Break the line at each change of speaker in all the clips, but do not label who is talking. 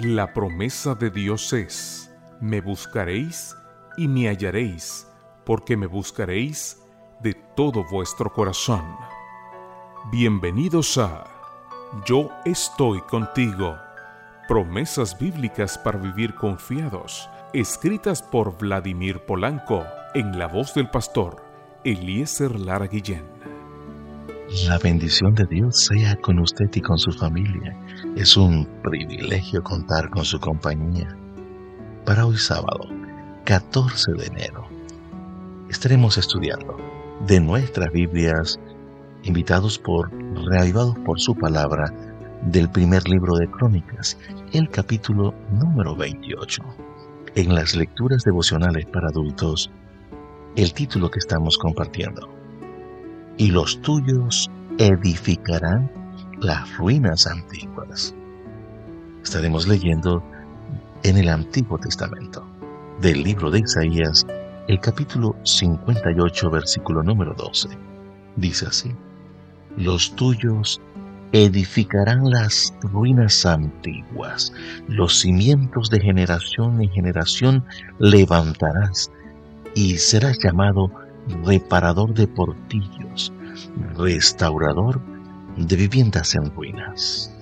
La promesa de Dios es, me buscaréis y me hallaréis, porque me buscaréis de todo vuestro corazón. Bienvenidos a Yo estoy contigo. Promesas bíblicas para vivir confiados, escritas por Vladimir Polanco, en la voz del pastor Eliezer Lara Guillén.
La bendición de Dios sea con usted y con su familia. Es un privilegio contar con su compañía. Para hoy sábado, 14 de enero, estaremos estudiando de nuestras Biblias, invitados por, reavivados por su palabra, del primer libro de Crónicas, el capítulo número 28. En las lecturas devocionales para adultos, el título que estamos compartiendo y los tuyos edificarán las ruinas antiguas. Estaremos leyendo en el Antiguo Testamento del libro de Isaías, el capítulo 58, versículo número 12. Dice así, los tuyos edificarán las ruinas antiguas, los cimientos de generación en generación levantarás, y serás llamado reparador de portillos, restaurador de viviendas en ruinas.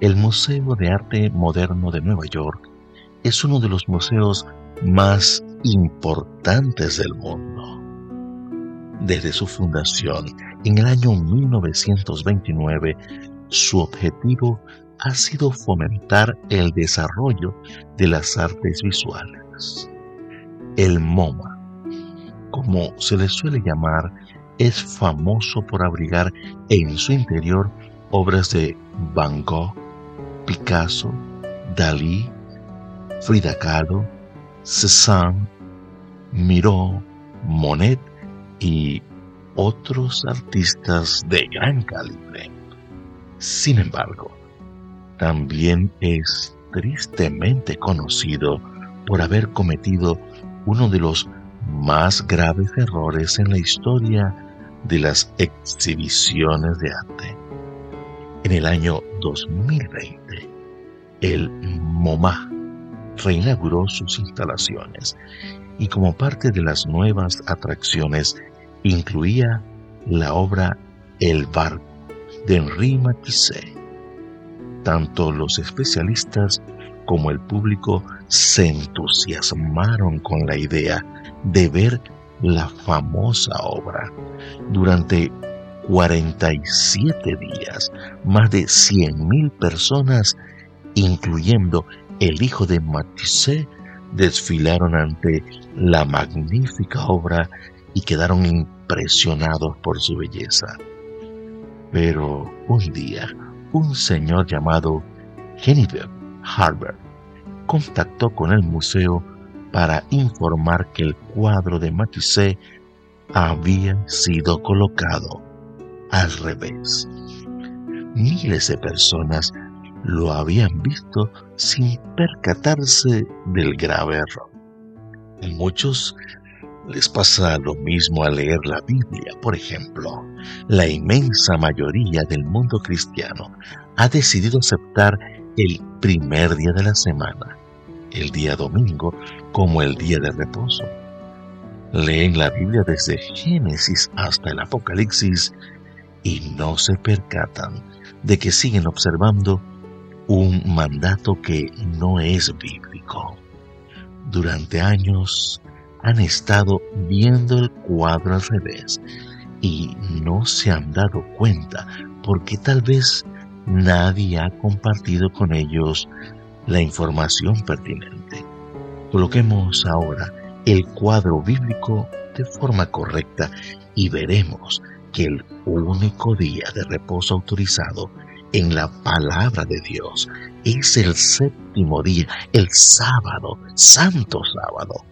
El Museo de Arte Moderno de Nueva York es uno de los museos más importantes del mundo. Desde su fundación en el año 1929, su objetivo ha sido fomentar el desarrollo de las artes visuales. El MoMA como se le suele llamar, es famoso por abrigar en su interior obras de Van Gogh, Picasso, Dalí, Frida Kahlo, Cézanne, Miró, Monet y otros artistas de gran calibre. Sin embargo, también es tristemente conocido por haber cometido uno de los más graves errores en la historia de las exhibiciones de arte. En el año 2020, el MoMA reinauguró sus instalaciones y como parte de las nuevas atracciones incluía la obra El barco de Henri Matisse. Tanto los especialistas como el público se entusiasmaron con la idea de ver la famosa obra. Durante 47 días, más de 100.000 personas, incluyendo el hijo de Matisse, desfilaron ante la magnífica obra y quedaron impresionados por su belleza. Pero un día, un señor llamado Genevieve Harbert contactó con el museo para informar que el cuadro de Matisse había sido colocado al revés. Miles de personas lo habían visto sin percatarse del grave error. A muchos les pasa lo mismo al leer la Biblia, por ejemplo. La inmensa mayoría del mundo cristiano ha decidido aceptar el primer día de la semana el día domingo como el día de reposo. Leen la Biblia desde Génesis hasta el Apocalipsis y no se percatan de que siguen observando un mandato que no es bíblico. Durante años han estado viendo el cuadro al revés y no se han dado cuenta porque tal vez nadie ha compartido con ellos la información pertinente. Coloquemos ahora el cuadro bíblico de forma correcta y veremos que el único día de reposo autorizado en la palabra de Dios es el séptimo día, el sábado, santo sábado.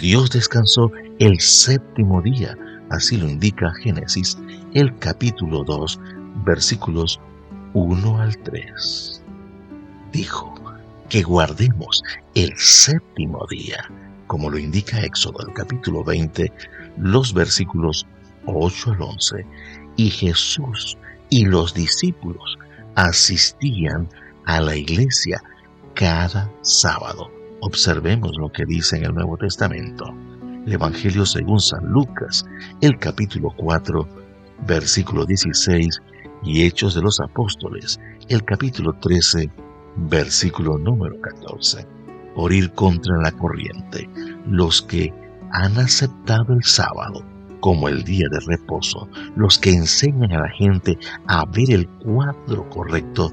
Dios descansó el séptimo día, así lo indica Génesis, el capítulo 2, versículos 1 al 3. Dijo, que guardemos el séptimo día, como lo indica Éxodo el capítulo 20, los versículos 8 al 11, y Jesús y los discípulos asistían a la iglesia cada sábado. Observemos lo que dice en el Nuevo Testamento. El Evangelio según San Lucas, el capítulo 4, versículo 16, y Hechos de los Apóstoles, el capítulo 13, versículo número 14. Por ir contra la corriente, los que han aceptado el sábado como el día de reposo, los que enseñan a la gente a ver el cuadro correcto,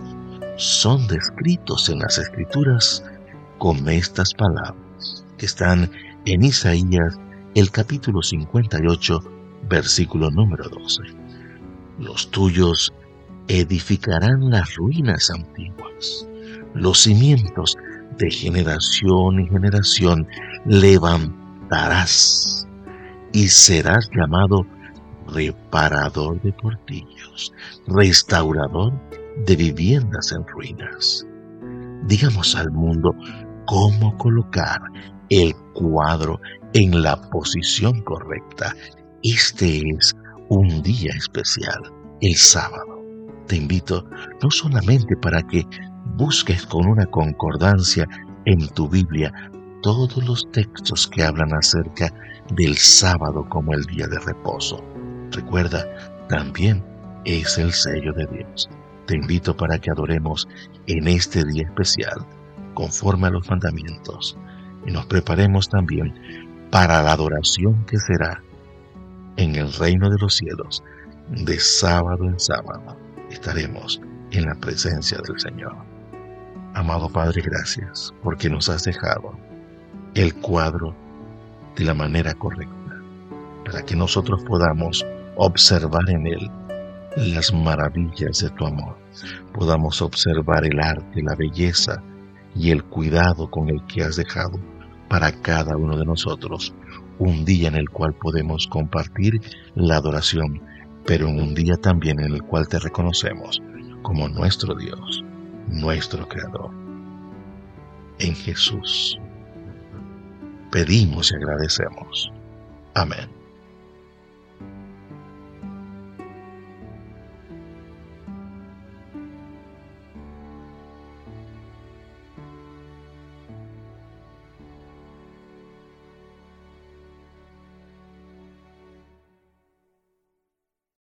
son descritos en las escrituras con estas palabras que están en Isaías el capítulo 58, versículo número 12. Los tuyos edificarán las ruinas antiguas, los cimientos de generación en generación levantarás y serás llamado reparador de portillos, restaurador de viviendas en ruinas. Digamos al mundo cómo colocar el cuadro en la posición correcta. Este es un día especial, el sábado. Te invito no solamente para que busques con una concordancia en tu Biblia todos los textos que hablan acerca del sábado como el día de reposo. Recuerda, también es el sello de Dios. Te invito para que adoremos en este día especial, conforme a los mandamientos, y nos preparemos también para la adoración que será en el reino de los cielos, de sábado en sábado. Estaremos en la presencia del Señor. Amado Padre, gracias porque nos has dejado el cuadro de la manera correcta, para que nosotros podamos observar en él las maravillas de tu amor, podamos observar el arte, la belleza y el cuidado con el que has dejado para cada uno de nosotros un día en el cual podemos compartir la adoración, pero en un día también en el cual te reconocemos como nuestro Dios, nuestro Creador. En Jesús pedimos y agradecemos. Amén.